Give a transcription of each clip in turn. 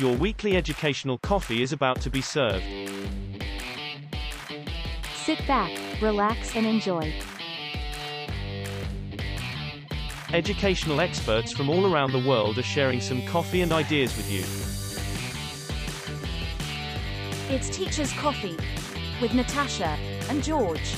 Your weekly educational coffee is about to be served. Sit back, relax and enjoy. Educational experts from all around the world are sharing some coffee and ideas with you. It's Teacher's Coffee with Natasha and George.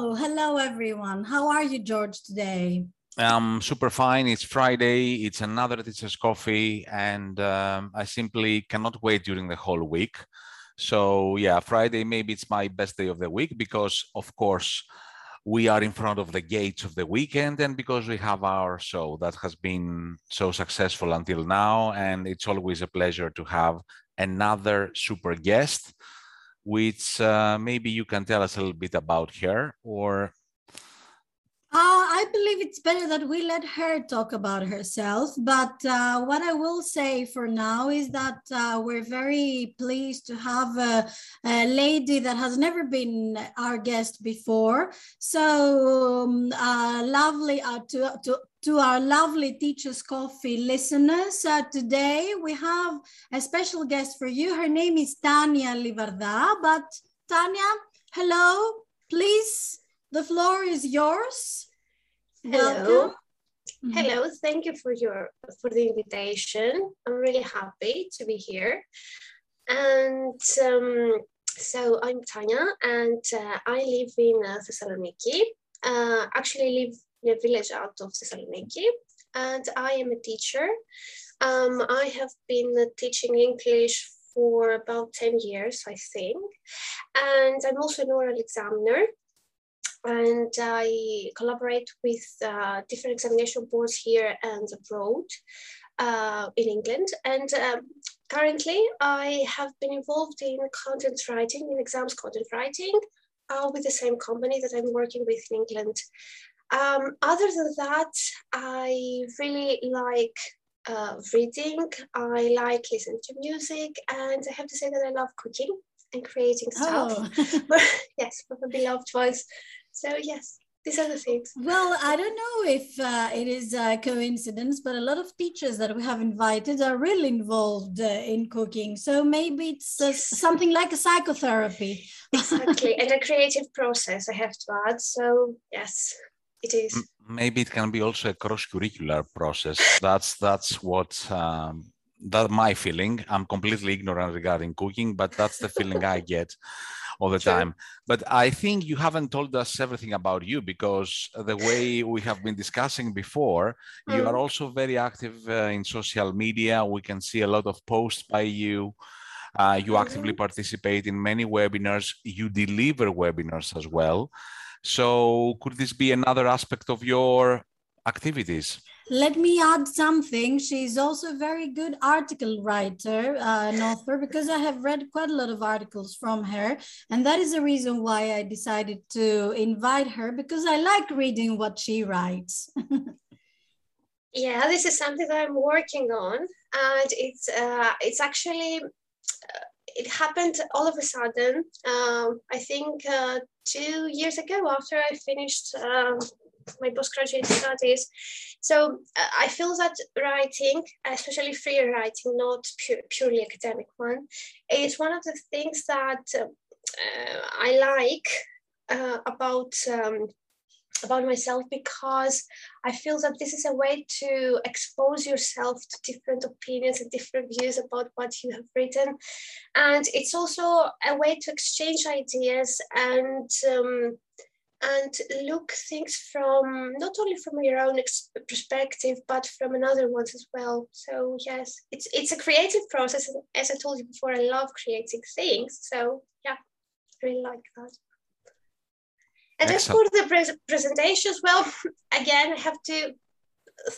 Hello, hello everyone. How are you, George, today? I'm super fine. It's Friday. It's another teacher's coffee, and um, I simply cannot wait during the whole week. So yeah, Friday maybe it's my best day of the week because, of course, we are in front of the gates of the weekend, and because we have our show that has been so successful until now, and it's always a pleasure to have another super guest which uh, maybe you can tell us a little bit about her or uh, I believe it's better that we let her talk about herself. But uh, what I will say for now is that uh, we're very pleased to have a, a, lady that has never been our guest before. So um, uh, lovely uh, to, to, to our lovely Teachers Coffee listeners. Uh, today we have a special guest for you. Her name is Tania Livarda. But Tania, hello, please the floor is yours. Hello. Mm-hmm. Hello, thank you for your for the invitation. I'm really happy to be here. And um, so I'm Tanya, and uh, I live in uh, Thessaloniki. Uh, actually, live in a village out of Thessaloniki, and I am a teacher. Um, I have been teaching English for about 10 years, I think. And I'm also an oral examiner and I collaborate with uh, different examination boards here and abroad uh, in England. And um, currently, I have been involved in content writing, in exams content writing, uh, with the same company that I'm working with in England. Um, other than that, I really like uh, reading. I like listening to music, and I have to say that I love cooking and creating stuff. Oh. yes, for the beloved ones. So yes, these are the things. Well, I don't know if uh, it is a coincidence, but a lot of teachers that we have invited are really involved uh, in cooking. So maybe it's uh, something like a psychotherapy. exactly, and a creative process, I have to add. So yes, it is. Maybe it can be also a cross-curricular process. That's that's what um, that my feeling. I'm completely ignorant regarding cooking, but that's the feeling I get all the sure. time. But I think you haven't told us everything about you because the way we have been discussing before, mm. you are mm. also very active uh, in social media. We can see a lot of posts by you. Uh, you mm-hmm. actively participate in many webinars. You deliver webinars as well. So, could this be another aspect of your activities? Let me add something. She's also a very good article writer, uh, an author, because I have read quite a lot of articles from her. And that is the reason why I decided to invite her because I like reading what she writes. yeah, this is something that I'm working on. And it's, uh, it's actually, uh, it happened all of a sudden. Um, I think uh, two years ago after I finished um, my postgraduate studies. So uh, I feel that writing, especially free writing, not purely academic one, is one of the things that uh, uh, I like uh, about um, about myself because I feel that this is a way to expose yourself to different opinions and different views about what you have written. And it's also a way to exchange ideas and um, and look things from not only from your own perspective but from another one's as well so yes it's it's a creative process as i told you before i love creating things so yeah I really like that and Excellent. as for the pre presentations, well, again, I have to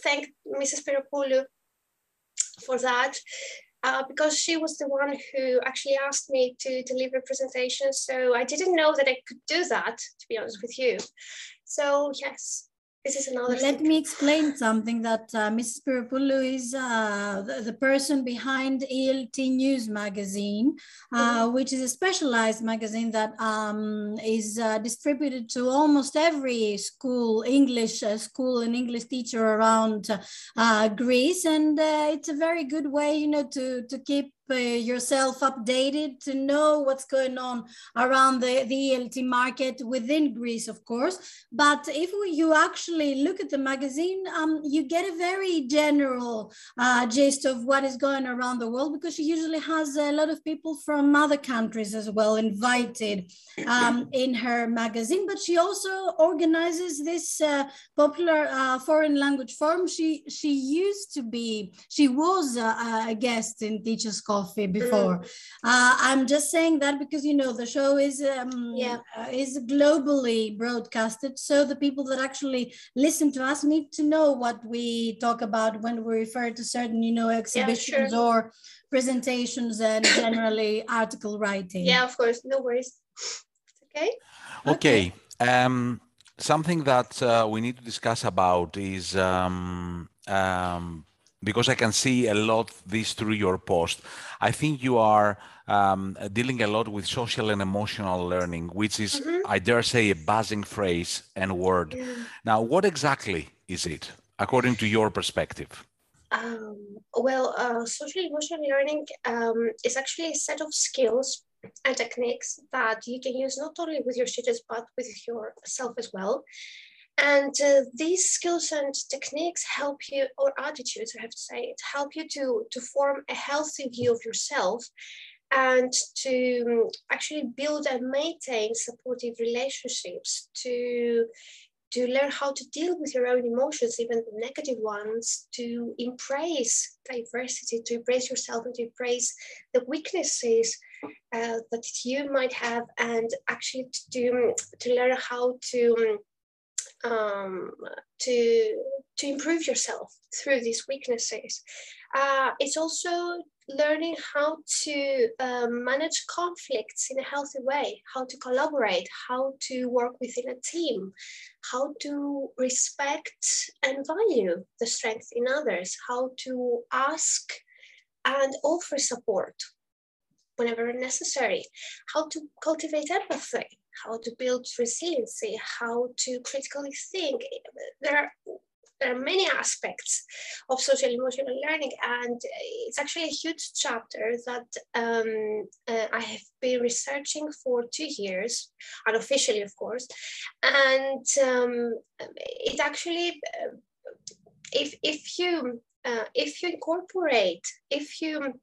thank Mrs. Spyropoulou for that. Uh, because she was the one who actually asked me to deliver presentations. So I didn't know that I could do that, to be honest with you. So yes, this is another. Let thing. me explain something that uh, Mrs. Spyropoulou is uh, the, the, person behind ELT News magazine, uh, mm-hmm. which is a specialized magazine that um, is uh, distributed to almost every school, English uh, school and English teacher around uh, Greece. And it's a very good way, you know, to, to keep yourself updated to know what's going on around the, the ELT market within Greece, of course. But if you actually look at the magazine, um, you get a very general uh, gist of what is going around the world because she usually has a lot of people from other countries as well invited um, in her magazine. But she also organizes this uh, popular uh, foreign language forum. She she used to be, she was a, a guest in Teachers coffee before. Mm. Uh, I'm just saying that because you know the show is um, yeah. uh, is globally broadcasted, so the people that actually listen to us need to know what we talk about when we refer to certain you know exhibitions yeah, sure. or presentations and generally article writing. Yeah, of course, no worries. Okay. Okay. Um, something that uh, we need to discuss about is um, um, because I can see a lot this through your post. I think you are um, dealing a lot with social and emotional learning, which is, mm-hmm. I dare say, a buzzing phrase and word. Yeah. Now, what exactly is it, according to your perspective? Um, well, uh, social emotional learning um, is actually a set of skills and techniques that you can use not only with your students but with yourself as well and uh, these skills and techniques help you, or attitudes, I have to say, help you to, to form a healthy view of yourself and to um, actually build and maintain supportive relationships, to, to learn how to deal with your own emotions, even the negative ones, to embrace diversity, to embrace yourself and to embrace the weaknesses uh, that you might have, and actually to, to learn how to um, to to improve yourself through these weaknesses. Uh, it's also learning how to um, manage conflicts in a healthy way, how to collaborate, how to work within a team, how to respect and value the strength in others, how to ask and offer support whenever necessary, how to cultivate empathy, how to build resiliency, how to critically think. There are, there are many aspects of social emotional learning, and it's actually a huge chapter that um, uh, I have been researching for two years, unofficially, of course. And um, it actually, if, if you uh, if you incorporate, if you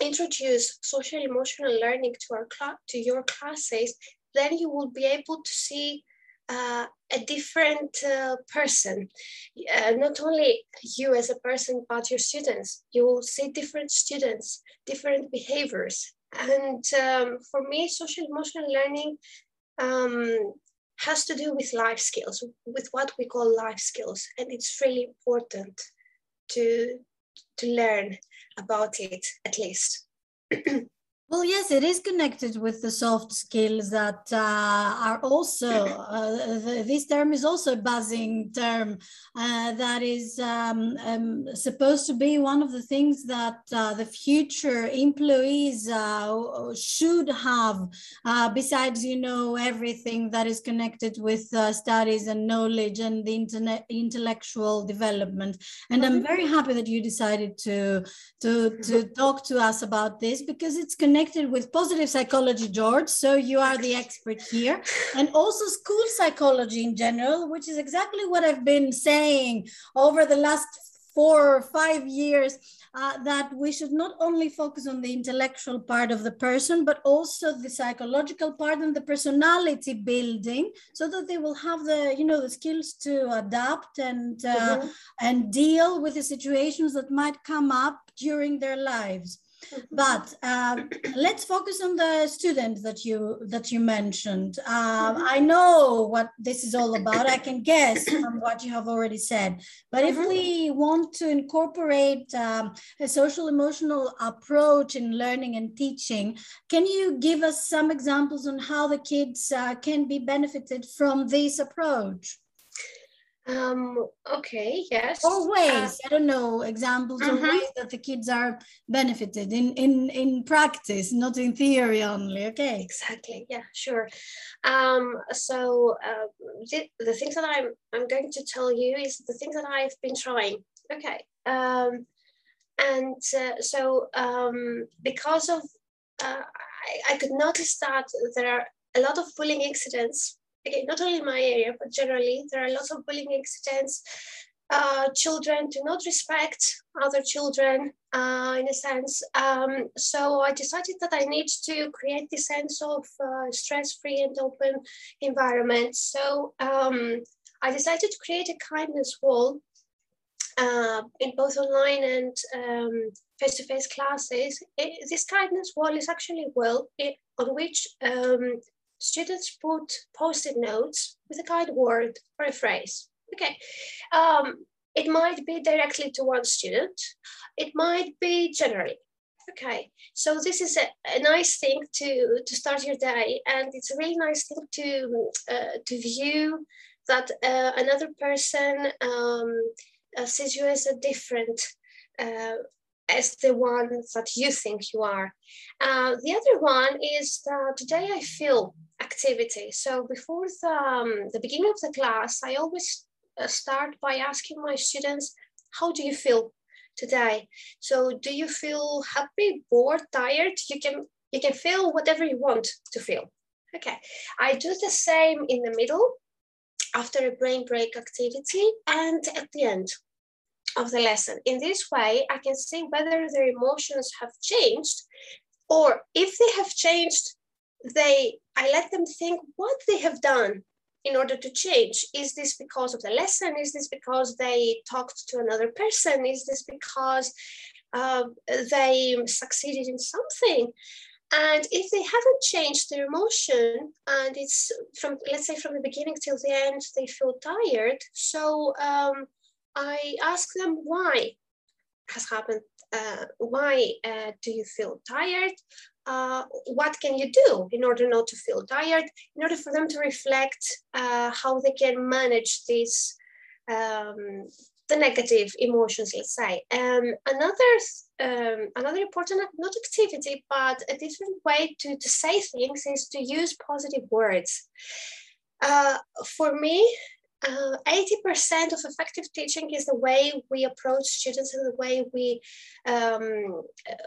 introduce social emotional learning to our cl- to your classes, then you will be able to see uh, a different uh, person. Uh, not only you as a person, but your students. You will see different students, different behaviors. And um, for me, social emotional learning um, has to do with life skills, with what we call life skills. And it's really important to, to learn about it at least. Well, yes, it is connected with the soft skills that uh, are also, uh, the, this term is also a buzzing term uh, that is um, um, supposed to be one of the things that uh, the future employees uh, should have, uh, besides, you know, everything that is connected with studies and knowledge and the internet, intellectual development. And I'm mm-hmm. very happy that you decided to, to, to talk to us about this because it's connected connected with positive psychology, George. So you are the expert here, and also school psychology in general, which is exactly what I've been saying over the last four or five years uh, that we should not only focus on the intellectual part of the person, but also the psychological part and the personality building, so that they will have the you know the skills to adapt and uh, mm-hmm. and deal with the situations that might come up during their lives. But um, let's focus on the student that you that you mentioned. Um, mm-hmm. I know what this is all about. I can guess from what you have already said. But if mm-hmm. we want to incorporate um, a social emotional approach in learning and teaching, can you give us some examples on how the kids uh, can be benefited from this approach? Um, okay, yes. Or ways, uh, I don't know, examples of ways that the kids are benefited in, in, in practice, not in theory only. Okay. Exactly. Yeah, sure. Um, so uh, the, the things that I'm, I'm going to tell you is the things that I've been trying. Okay. Um, and uh, so um, because of, uh, I, I could notice that there are a lot of bullying incidents again, not only in my area, but generally, there are lots of bullying incidents. Uh, children do not respect other children uh, in a sense. Um, so I decided that I need to create this sense of uh, stress-free and open environment. So um, I decided to create a kindness wall uh, in both online and um, face-to-face classes. It, this kindness wall is actually a wall on which um, students put post-it notes with a kind word or a phrase. Okay, um, it might be directly to one student. It might be generally. Okay, so this is a, a nice thing to, to start your day. And it's a really nice thing to, uh, to view that uh, another person um, uh, sees you as a different uh, as the one that you think you are. Uh, the other one is that today I feel activity. So before the, um, the beginning of the class, I always uh, start by asking my students, how do you feel today? So do you feel happy, bored, tired? You can, you can feel whatever you want to feel. Okay, I do the same in the middle after a brain break activity and at the end of the lesson. In this way, I can see whether their emotions have changed or if they have changed, they I let them think what they have done in order to change. Is this because of the lesson? Is this because they talked to another person? Is this because uh, they succeeded in something? And if they haven't changed their emotion and it's from, let's say from the beginning till the end, they feel tired. So um, I ask them why has happened. Uh, why uh, do you feel tired? Uh, what can you do in order not to feel tired, in order for them to reflect uh, how they can manage these um, the negative emotions, let's say. Um, another um, another important not activity, but a different way to, to say things is to use positive words. Uh, for me, uh, 80% of effective teaching is the way we approach students and the way we um,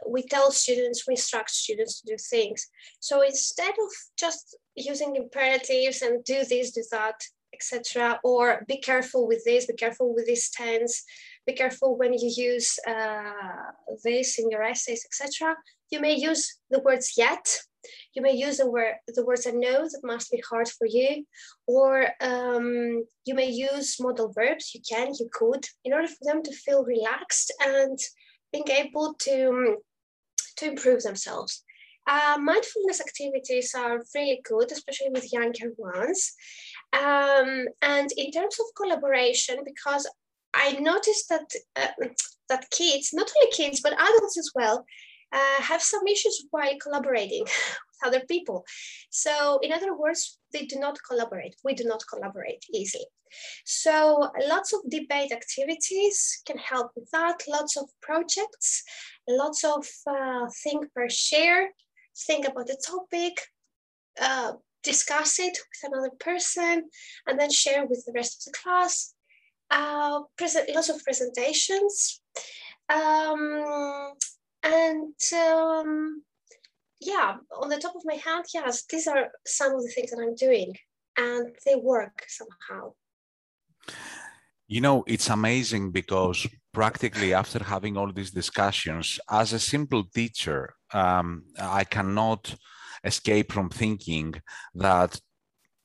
we tell students, we instruct students to do things. So instead of just using imperatives and do this, do that, etc., or be careful with this, be careful with this tense, be careful when you use uh, this in your essays, etc., you may use the words yet you may use the, word, the words I know that must be hard for you, or um, you may use modal verbs, you can, you could, in order for them to feel relaxed and being able to, to improve themselves. Uh, mindfulness activities are really good, especially with younger ones. Um, and in terms of collaboration, because I noticed that uh, that kids, not only kids but adults as well, uh, have some issues while collaborating with other people. So, in other words, they do not collaborate. We do not collaborate easily. So, lots of debate activities can help with that. Lots of projects, lots of uh, think pair share, think about the topic, uh, discuss it with another person, and then share with the rest of the class. Uh, present lots of presentations. Um, and um, yeah, on the top of my head, yes, these are some of the things that I'm doing and they work somehow. You know, it's amazing because practically after having all these discussions, as a simple teacher, um, I cannot escape from thinking that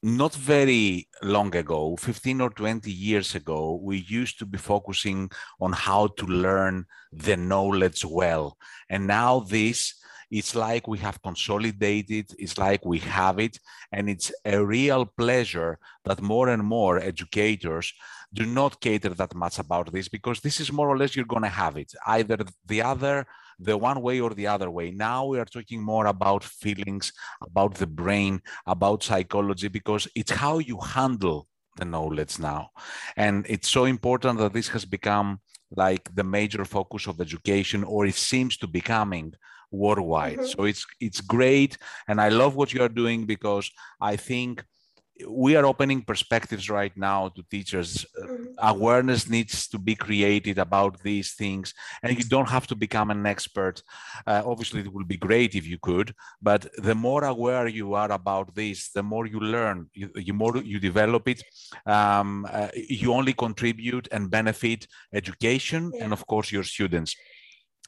not very long ago, 15 or 20 years ago, we used to be focusing on how to learn the knowledge well. And now this, it's like we have consolidated, it's like we have it. And it's a real pleasure that more and more educators do not cater that much about this because this is more or less you're going to have it. Either the other the one way or the other way. Now we are talking more about feelings, about the brain, about psychology, because it's how you handle the knowledge now. And it's so important that this has become like the major focus of education, or it seems to becoming worldwide. Mm-hmm. So it's it's great. And I love what you are doing because I think we are opening perspectives right now to teachers. Mm-hmm. Awareness needs to be created about these things, and you don't have to become an expert. Uh, obviously, it would be great if you could, but the more aware you are about this, the more you learn, you, you more you develop it. Um, uh, you only contribute and benefit education, yeah. and of course, your students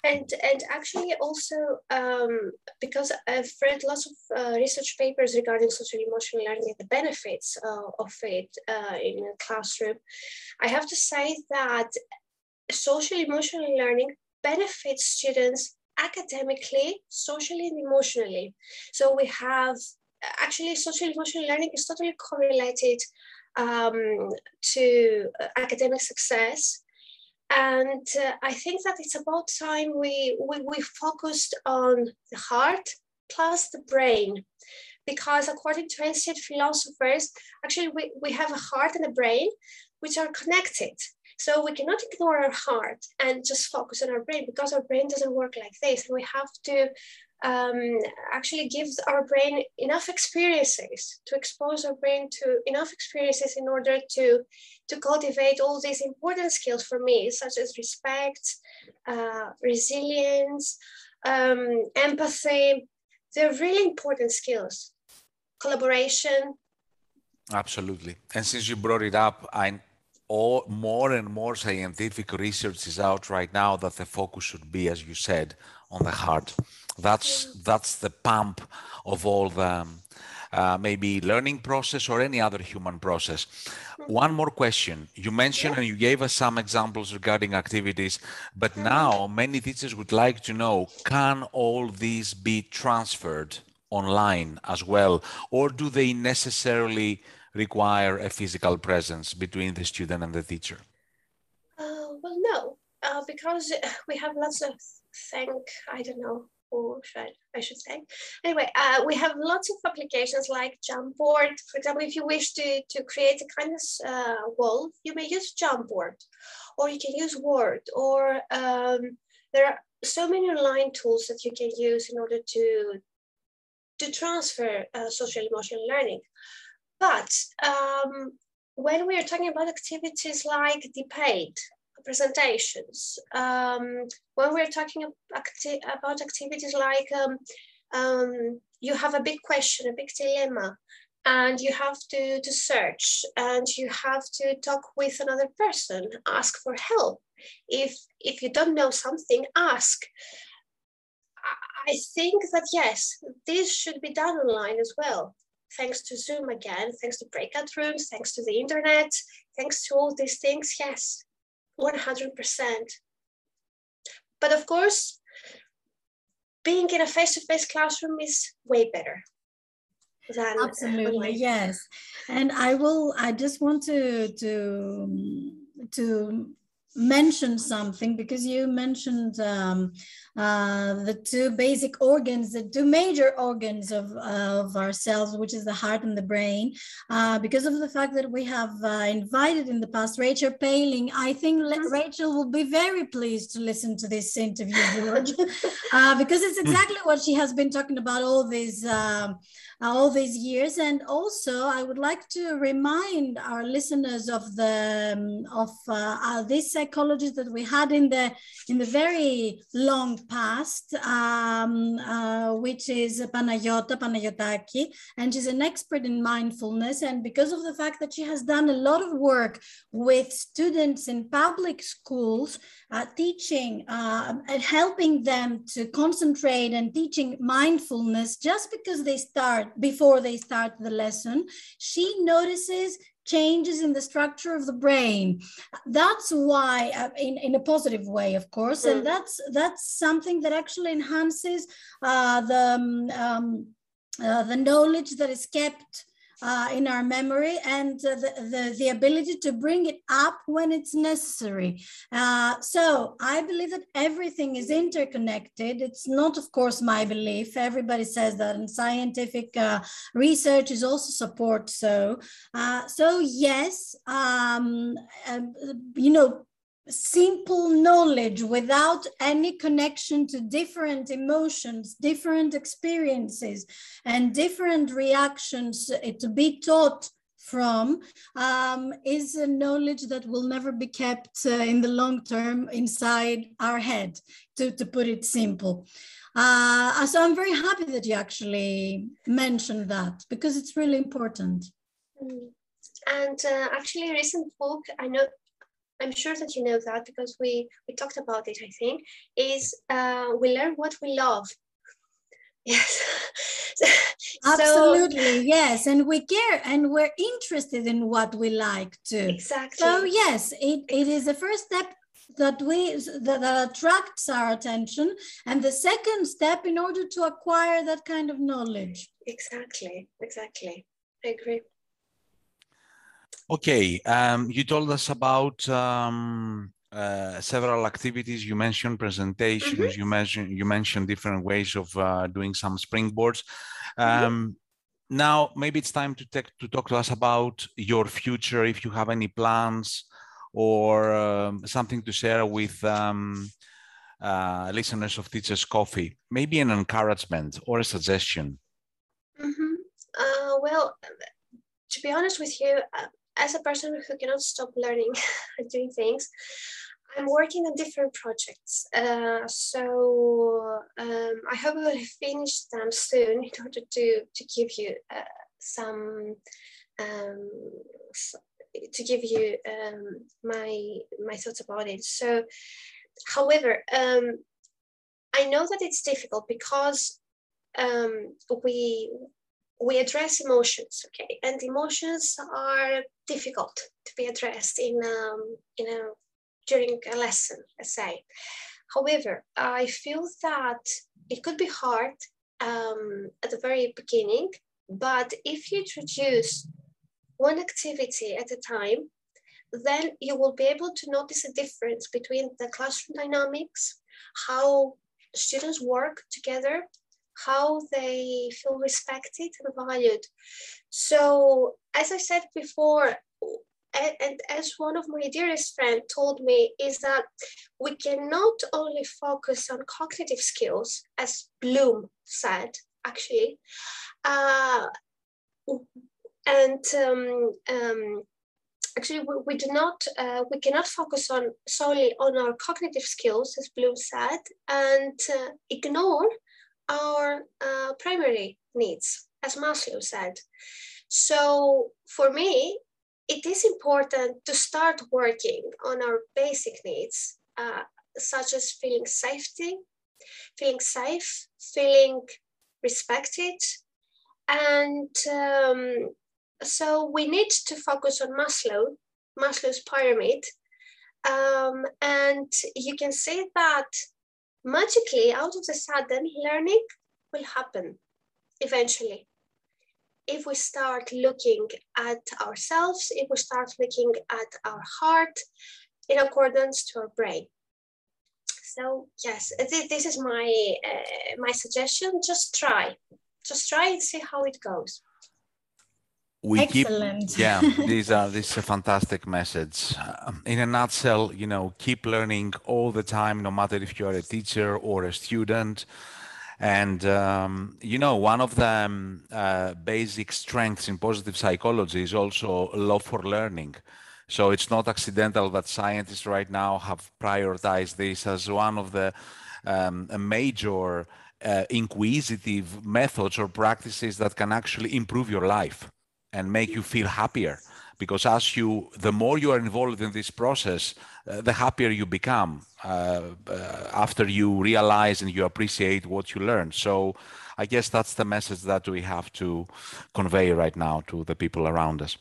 and and actually also um, because I've read lots of uh, research papers regarding social emotional learning and the benefits uh, of it uh, in a classroom, I have to say that social emotional learning benefits students academically, socially, and emotionally. So we have actually social emotional learning is totally correlated um, to academic success and uh, I think that it's about time we, we, we focused on the heart plus the brain. Because according to ancient philosophers, actually we, we have a heart and a brain which are connected. So we cannot ignore our heart and just focus on our brain because our brain doesn't work like this. And we have to um, actually gives our brain enough experiences to expose our brain to enough experiences in order to to cultivate all these important skills for me such as respect uh, resilience um, empathy. They're really important skills. Collaboration. Absolutely. And since you brought it up i all more and more scientific research is out right now that the focus should be as you said on the heart that's that's the pump of all the uh, maybe learning process or any other human process. One more question. You mentioned and you gave us some examples regarding activities, but now many teachers would like to know, can all these be transferred online as well? Or do they necessarily require a physical presence between the student and the teacher? Uh, well, no, uh, because we have lots of, thank, I don't know, or should I should say. Anyway, uh, we have lots of applications like Jamboard. For example, if you wish to, to create a kind of uh, wall, you may use Jamboard, or you can use Word, or um, there are so many online tools that you can use in order to, to transfer uh, social emotional learning. But um, when we are talking about activities like debate presentations. Um, when we're talking acti about activities like um, um, you have a big question, a big dilemma, and you have to, to search and you have to talk with another person, ask for help. If, if you don't know something, ask. I think that yes, this should be done online as well. Thanks to Zoom again, thanks to breakout rooms, thanks to the internet, thanks to all these things, yes, 100%. But of course, being in a face-to-face classroom is way better absolutely yes and i will i just want to to to mention something because you mentioned um, uh, the two basic organs, the two major organs of, of ourselves, which is the heart and the brain. Uh, because of the fact that we have uh, invited in the past Rachel Paling, I think mm-hmm. Rachel will be very pleased to listen to this interview, George, uh, because it's exactly what she has been talking about all these. Um, all these years. And also, I would like to remind our listeners of the um, of uh, uh, this psychologists that we had in the in the very long past, um, uh, which is Panayota Panayotaki, and she's an expert in mindfulness. And because of the fact that she has done a lot of work with students in public schools, uh, teaching uh, and helping them to concentrate and teaching mindfulness, just because they start before they start the lesson, she notices changes in the structure of the brain that's why uh, in, in a positive way of course mm. and that's that's something that actually enhances uh, the um, um, uh, the knowledge that is kept uh, in our memory and uh, the, the, the, ability to bring it up when it's necessary. Uh, so I believe that everything is interconnected. It's not, of course, my belief. Everybody says that, and scientific uh, research is also support so. Uh, so yes, um, um, you know, simple knowledge without any connection to different emotions, different experiences, and different reactions to be taught from um, is a knowledge that will never be kept uh, in the long term inside our head, to, to put it simple. Uh, so I'm very happy that you actually mentioned that because it's really important. Mm. And uh, actually, a recent book I know I'm sure that you know that because we we talked about it. I think is uh, we learn what we love. Yes. Absolutely, yes, and we care and we're interested in what we like too. Exactly. So yes, it, it is the first step that we that, that attracts our attention, and the second step in order to acquire that kind of knowledge. Exactly, exactly. I agree. Okay, um, you told us about um, uh, several activities. You mentioned presentations. Mm -hmm. You mentioned you mentioned different ways of uh, doing some springboards. Mm-hmm. Um. Now, maybe it's time to take to talk to us about your future. If you have any plans or um, something to share with um, uh, listeners of Teachers Coffee, maybe an encouragement or a suggestion. Mm -hmm. well, to be honest with you, uh, as a person who cannot stop learning and doing things, I'm working on different projects. Uh, so um, I hope I will finish them soon in order to, to give you uh, some, um, to give you um, my, my thoughts about it. So, however, um, I know that it's difficult because um, we we address emotions, okay, and emotions are difficult to be addressed in um, in a during a lesson, let's say. However, I feel that it could be hard um, at the very beginning, but if you introduce one activity at a time, then you will be able to notice a difference between the classroom dynamics, how students work together, how they feel respected and valued. So, as I said before, and, and, as one of my dearest friends told me, is that we cannot only focus on cognitive skills, as Bloom said, actually, uh, and um, um, actually we, we, do not, uh, we cannot focus on solely on our cognitive skills, as Bloom said, and uh, ignore our uh, primary needs, as Maslow said. So for me, it is important to start working on our basic needs, uh, such as feeling safety, feeling safe, feeling respected. And um, so we need to focus on Maslow, Maslow's pyramid. Um, and you can see that magically out of the sudden learning will happen eventually. If we start looking at ourselves if we start looking at our heart in accordance to our brain. So yes this is my uh, my suggestion. Just try. Just try and see how it goes we Excellent. keep yeah these are this is a fantastic message um, in a nutshell you know keep learning all the time no matter if you're a teacher or a student. And um, you know one of the um, uh, basic strengths in positive psychology is also love for learning. So it's not accidental that scientists right now have prioritized this as one of the um, major uh, inquisitive methods or practices that can actually improve your life and make you feel happier. Because as you the more you are involved in this process uh, the happier you become uh, uh, after you realize and you appreciate what you learn. So i guess that's the message that we have to convey right now to the people around us.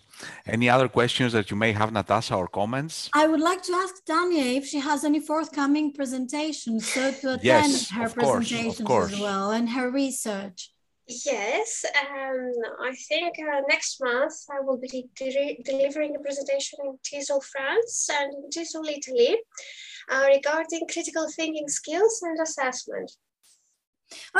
Any other questions that you may have natasha or comments? I would like to ask tanya if she has any forthcoming presentations so to attend yes, her course, presentations as well and her research Yes, um, I think uh, next month I will be de delivering a presentation in TESOL, France and in Italy uh, regarding critical thinking skills and assessment.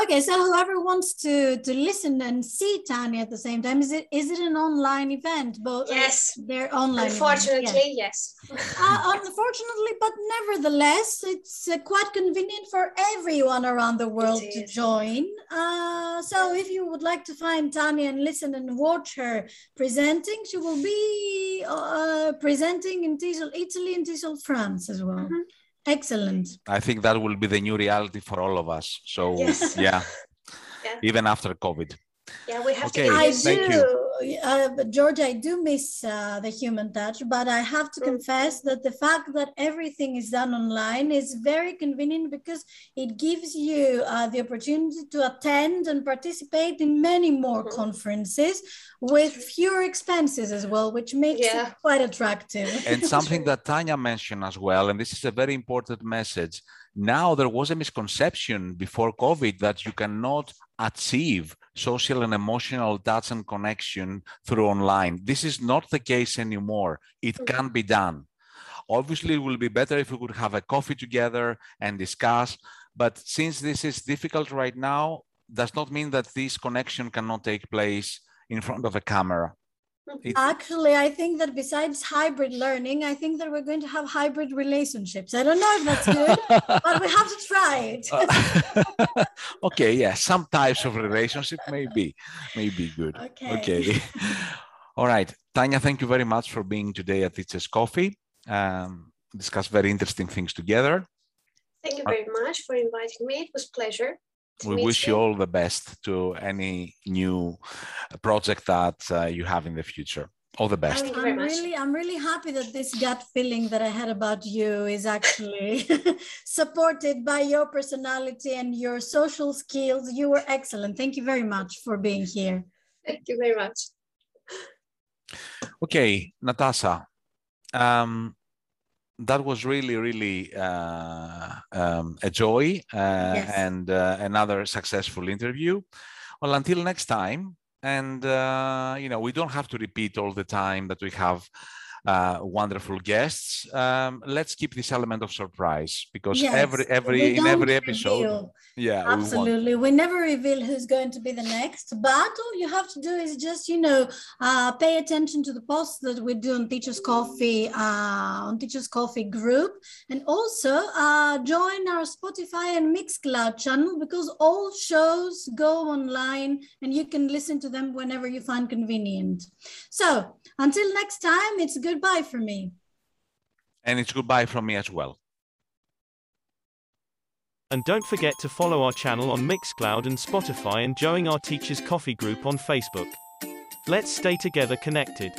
Okay, so whoever wants to to listen and see Tanya at the same time, is it is it an online event? Both yes, they're online. Unfortunately, yes. uh, unfortunately, but nevertheless, it's uh, quite convenient for everyone around the world to join. Uh, so if you would like to find Tanya and listen and watch her presenting, she will be uh, presenting in TESOL, Italy and TESOL, France as well. Mm -hmm. Excellent. I think that will be the new reality for all of us. So yes. yeah. yeah, even after COVID. Yeah, we have okay, to. I do uh, George, I do miss uh, the human touch, but I have to mm. confess that the fact that everything is done online is very convenient because it gives you uh, the opportunity to attend and participate in many more mm. conferences with fewer expenses as well, which makes yeah. it quite attractive. And something that Tanya mentioned as well, and this is a very important message. Now, there was a misconception before COVID that you cannot achieve social and emotional touch and connection through online. This is not the case anymore. It mm-hmm. can be done. Obviously, it will be better if we could have a coffee together and discuss. But since this is difficult right now, does not mean that this connection cannot take place in front of a camera. Actually, I think that besides hybrid learning, I think that we're going to have hybrid relationships. I don't know if that's good, but we have to try it. okay, yeah, some types of relationship may be, may be good. Okay. Okay. All right, Tanya, thank you very much for being today at Teachers Coffee. Um, discuss very interesting things together. Thank you very much for inviting me. It was pleasure we wish you all the best to any new project that uh, you have in the future. All the best. I'm, I'm really i'm really happy that this gut feeling that i had about you is actually supported by your personality and your social skills. You were excellent. Thank you very much for being here. Thank you very much. Okay natasha um, that was really, really uh, um, a joy uh, yes. and uh, another successful interview. Well, until next time, and uh, you know, we don't have to repeat all the time that we have uh, wonderful guests. Um, let's keep this element of surprise because yes, every every in every episode, reveal. yeah, absolutely. We, we, never reveal who's going to be the next, but all you have to do is just you know uh, pay attention to the posts that we do on Teachers Coffee uh, on Teachers Coffee group, and also uh, join our Spotify and Mixcloud channel because all shows go online and you can listen to them whenever you find convenient. So until next time, it's goodbye for me. And it's goodbye from me as well. And don't forget to follow our channel on Mixcloud and Spotify and join our Teachers Coffee group on Facebook. Let's stay together connected.